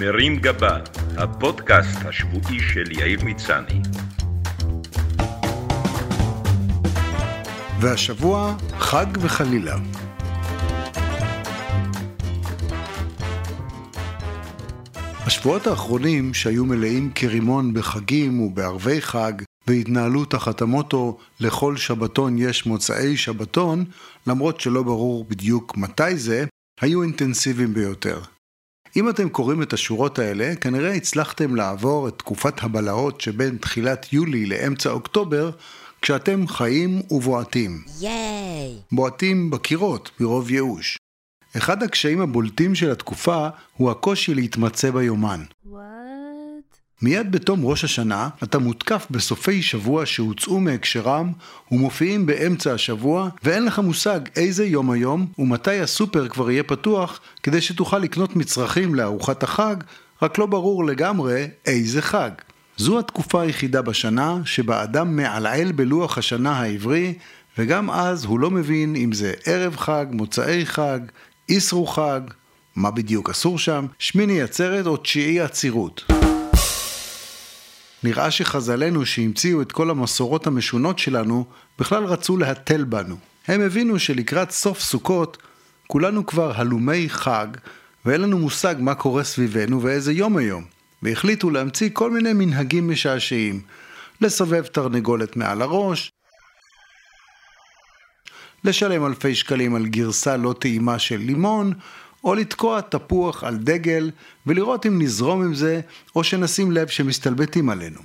מרים גבה, הפודקאסט השבועי של יאיר מצני. והשבוע חג וחלילה. השבועות האחרונים, שהיו מלאים כרימון בחגים ובערבי חג, והתנהלו תחת המוטו "לכל שבתון יש מוצאי שבתון", למרות שלא ברור בדיוק מתי זה, היו אינטנסיביים ביותר. אם אתם קוראים את השורות האלה, כנראה הצלחתם לעבור את תקופת הבלהות שבין תחילת יולי לאמצע אוקטובר, כשאתם חיים ובועטים. ייי! בועטים בקירות, מרוב ייאוש. אחד הקשיים הבולטים של התקופה הוא הקושי להתמצא ביומן. וואט? מיד בתום ראש השנה, אתה מותקף בסופי שבוע שהוצאו מהקשרם ומופיעים באמצע השבוע, ואין לך מושג איזה יום היום ומתי הסופר כבר יהיה פתוח כדי שתוכל לקנות מצרכים לארוחת החג, רק לא ברור לגמרי איזה חג. זו התקופה היחידה בשנה שבה אדם מעלעל בלוח השנה העברי, וגם אז הוא לא מבין אם זה ערב חג, מוצאי חג, איסרו חג, מה בדיוק אסור שם, שמיני עצרת או תשיעי עצירות. נראה שחז"לינו שהמציאו את כל המסורות המשונות שלנו, בכלל רצו להתל בנו. הם הבינו שלקראת סוף סוכות, כולנו כבר הלומי חג, ואין לנו מושג מה קורה סביבנו ואיזה יום היום. והחליטו להמציא כל מיני מנהגים משעשעים. לסובב תרנגולת מעל הראש, לשלם אלפי שקלים על גרסה לא טעימה של לימון, או לתקוע תפוח על דגל ולראות אם נזרום עם זה, או שנשים לב שמסתלבטים עלינו.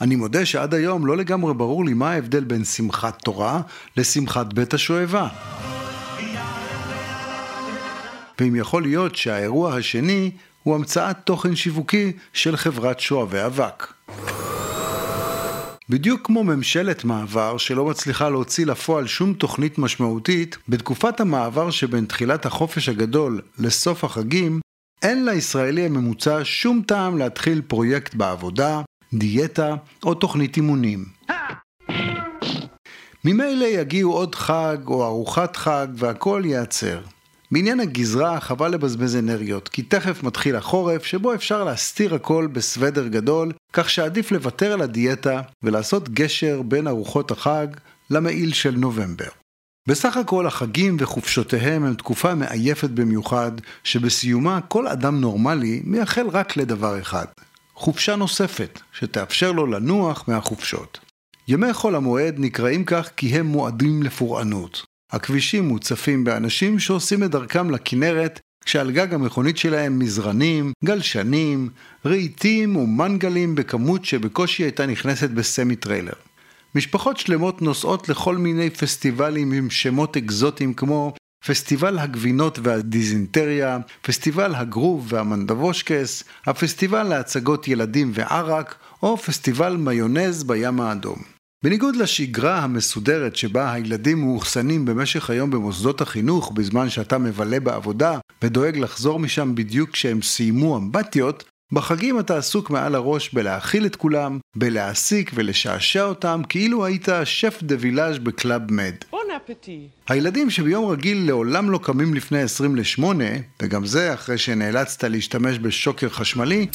אני מודה שעד היום לא לגמרי ברור לי מה ההבדל בין שמחת תורה לשמחת בית השואבה. ואם יכול להיות שהאירוע השני הוא המצאת תוכן שיווקי של חברת שואבי אבק. בדיוק כמו ממשלת מעבר שלא מצליחה להוציא לפועל שום תוכנית משמעותית, בתקופת המעבר שבין תחילת החופש הגדול לסוף החגים, אין לישראלי הממוצע שום טעם להתחיל פרויקט בעבודה, דיאטה או תוכנית אימונים. ממילא יגיעו עוד חג או ארוחת חג והכל ייעצר. בעניין הגזרה חבל לבזבז אנרגיות, כי תכף מתחיל החורף שבו אפשר להסתיר הכל בסוודר גדול, כך שעדיף לוותר על הדיאטה ולעשות גשר בין ארוחות החג למעיל של נובמבר. בסך הכל החגים וחופשותיהם הם תקופה מעייפת במיוחד, שבסיומה כל אדם נורמלי מייחל רק לדבר אחד, חופשה נוספת, שתאפשר לו לנוח מהחופשות. ימי חול המועד נקראים כך כי הם מועדים לפורענות. הכבישים מוצפים באנשים שעושים את דרכם לכנרת, כשעל גג המכונית שלהם מזרנים, גלשנים, רהיטים ומנגלים בכמות שבקושי הייתה נכנסת בסמי טריילר. משפחות שלמות נוסעות לכל מיני פסטיבלים עם שמות אקזוטיים כמו פסטיבל הגבינות והדיזינטריה, פסטיבל הגרוב והמנדבושקס, הפסטיבל להצגות ילדים וערק, או פסטיבל מיונז בים האדום. בניגוד לשגרה המסודרת שבה הילדים מאוחסנים במשך היום במוסדות החינוך בזמן שאתה מבלה בעבודה ודואג לחזור משם בדיוק כשהם סיימו אמבטיות, בחגים אתה עסוק מעל הראש בלהאכיל את כולם, בלהעסיק ולשעשע אותם כאילו היית chef de village בקלאב מד. Bon appétit. הילדים שביום רגיל לעולם לא קמים לפני 20 ל-8, וגם זה אחרי שנאלצת להשתמש בשוקר חשמלי,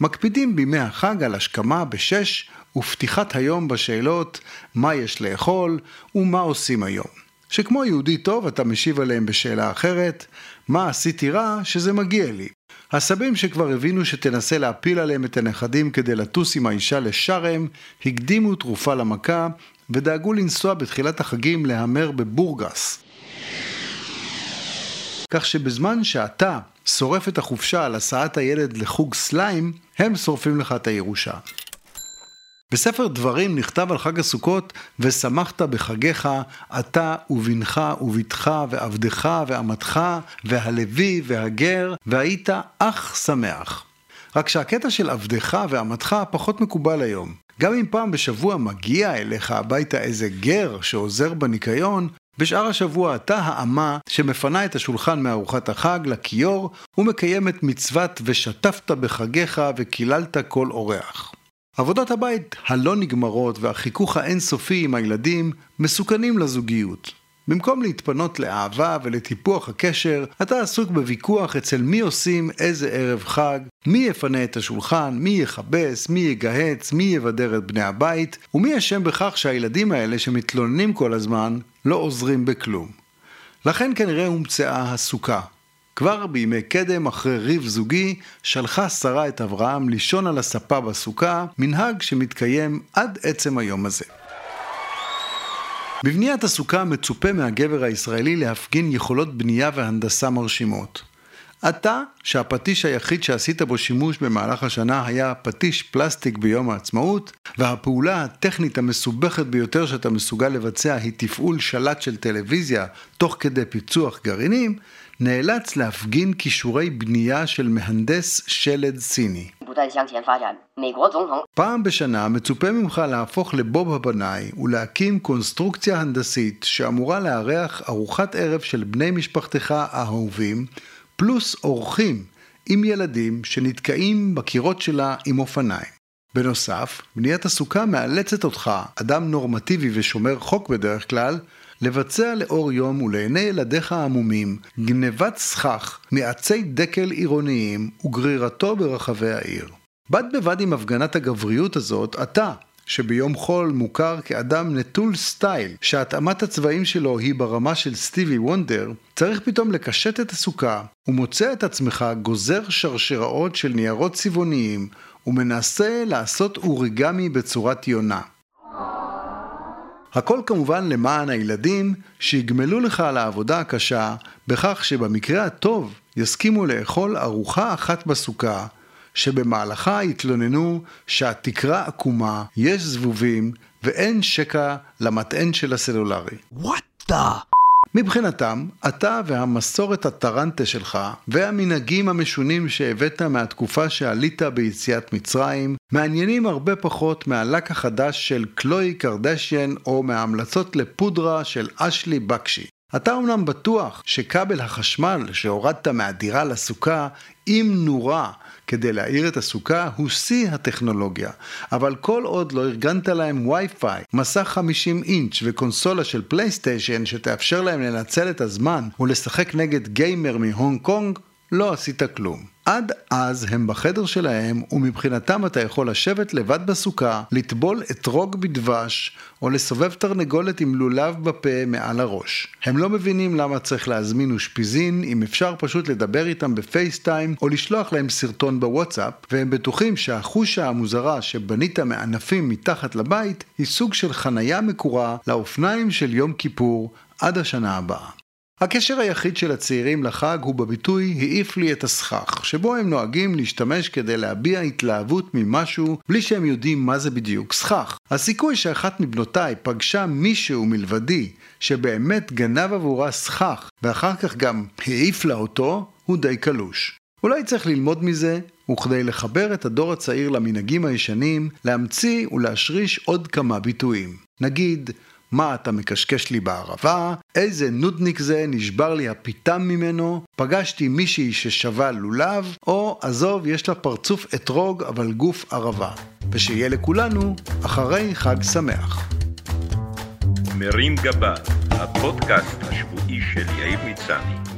מקפידים בימי החג על השכמה בשש ופתיחת היום בשאלות מה יש לאכול ומה עושים היום. שכמו יהודי טוב אתה משיב עליהם בשאלה אחרת, מה עשיתי רע שזה מגיע לי. הסבים שכבר הבינו שתנסה להפיל עליהם את הנכדים כדי לטוס עם האישה לשארם, הקדימו תרופה למכה ודאגו לנסוע בתחילת החגים להמר בבורגס. כך שבזמן שאתה שורף את החופשה על הסעת הילד לחוג סליים, הם שורפים לך את הירושה. בספר דברים נכתב על חג הסוכות, ושמחת בחגיך, אתה ובנך ובתך ועבדך ואמתך, והלוי והגר, והיית אך שמח. רק שהקטע של עבדך ואמתך פחות מקובל היום. גם אם פעם בשבוע מגיע אליך הביתה איזה גר שעוזר בניקיון, בשאר השבוע אתה האמה שמפנה את השולחן מארוחת החג לכיור ומקיימת מצוות ושטפת בחגיך וקיללת כל אורח. עבודות הבית הלא נגמרות והחיכוך האינסופי עם הילדים מסוכנים לזוגיות. במקום להתפנות לאהבה ולטיפוח הקשר, אתה עסוק בוויכוח אצל מי עושים איזה ערב חג, מי יפנה את השולחן, מי יכבס, מי יגהץ, מי יבדר את בני הבית, ומי אשם בכך שהילדים האלה שמתלוננים כל הזמן לא עוזרים בכלום. לכן כנראה הומצאה הסוכה. כבר בימי קדם, אחרי ריב זוגי, שלחה שרה את אברהם לישון על הספה בסוכה, מנהג שמתקיים עד עצם היום הזה. בבניית הסוכה מצופה מהגבר הישראלי להפגין יכולות בנייה והנדסה מרשימות. אתה, שהפטיש היחיד שעשית בו שימוש במהלך השנה היה פטיש פלסטיק ביום העצמאות, והפעולה הטכנית המסובכת ביותר שאתה מסוגל לבצע היא תפעול שלט של טלוויזיה תוך כדי פיצוח גרעינים, נאלץ להפגין כישורי בנייה של מהנדס שלד סיני. פעם בשנה מצופה ממך להפוך לבוב הבנאי ולהקים קונסטרוקציה הנדסית שאמורה לארח ארוחת ערב של בני משפחתך האהובים, פלוס אורחים עם ילדים שנתקעים בקירות שלה עם אופניים. בנוסף, בניית הסוכה מאלצת אותך, אדם נורמטיבי ושומר חוק בדרך כלל, לבצע לאור יום ולעיני ילדיך העמומים גנבת סכך מעצי דקל עירוניים וגרירתו ברחבי העיר. בד בבד עם הפגנת הגבריות הזאת, אתה, שביום חול מוכר כאדם נטול סטייל, שהתאמת הצבעים שלו היא ברמה של סטיבי וונדר, צריך פתאום לקשט את הסוכה, ומוצא את עצמך גוזר שרשראות של ניירות צבעוניים, ומנסה לעשות אוריגמי בצורת יונה. הכל כמובן למען הילדים שיגמלו לך על העבודה הקשה בכך שבמקרה הטוב יסכימו לאכול ארוחה אחת בסוכה שבמהלכה יתלוננו שהתקרה עקומה, יש זבובים ואין שקע למטען של הסלולרי. What the? מבחינתם, אתה והמסורת הטרנטה שלך והמנהגים המשונים שהבאת מהתקופה שעלית ביציאת מצרים מעניינים הרבה פחות מהלק החדש של קלוי קרדשיין או מההמלצות לפודרה של אשלי בקשי. אתה אומנם בטוח שכבל החשמל שהורדת מהדירה לסוכה עם נורה כדי להאיר את הסוכה הוא שיא הטכנולוגיה. אבל כל עוד לא ארגנת להם וי-פיי, מסך 50 אינץ' וקונסולה של פלייסטיישן שתאפשר להם לנצל את הזמן ולשחק נגד גיימר מהונג קונג, לא עשית כלום. עד אז הם בחדר שלהם, ומבחינתם אתה יכול לשבת לבד בסוכה, לטבול אתרוג בדבש, או לסובב תרנגולת עם לולב בפה מעל הראש. הם לא מבינים למה צריך להזמין אושפיזין, אם אפשר פשוט לדבר איתם בפייסטיים, או לשלוח להם סרטון בוואטסאפ, והם בטוחים שהחושה המוזרה שבנית מענפים מתחת לבית, היא סוג של חניה מקורה לאופניים של יום כיפור עד השנה הבאה. הקשר היחיד של הצעירים לחג הוא בביטוי העיף לי את הסכך, שבו הם נוהגים להשתמש כדי להביע התלהבות ממשהו בלי שהם יודעים מה זה בדיוק סכך. הסיכוי שאחת מבנותיי פגשה מישהו מלבדי שבאמת גנב עבורה סכך ואחר כך גם העיף לה אותו, הוא די קלוש. אולי צריך ללמוד מזה, וכדי לחבר את הדור הצעיר למנהגים הישנים, להמציא ולהשריש עוד כמה ביטויים. נגיד, מה אתה מקשקש לי בערבה? איזה נודניק זה, נשבר לי הפיתם ממנו? פגשתי מישהי ששווה לולב? או עזוב, יש לה פרצוף אתרוג אבל גוף ערבה. ושיהיה לכולנו אחרי חג שמח. מרים גבה, הפודקאסט השבועי של יאיר מצני.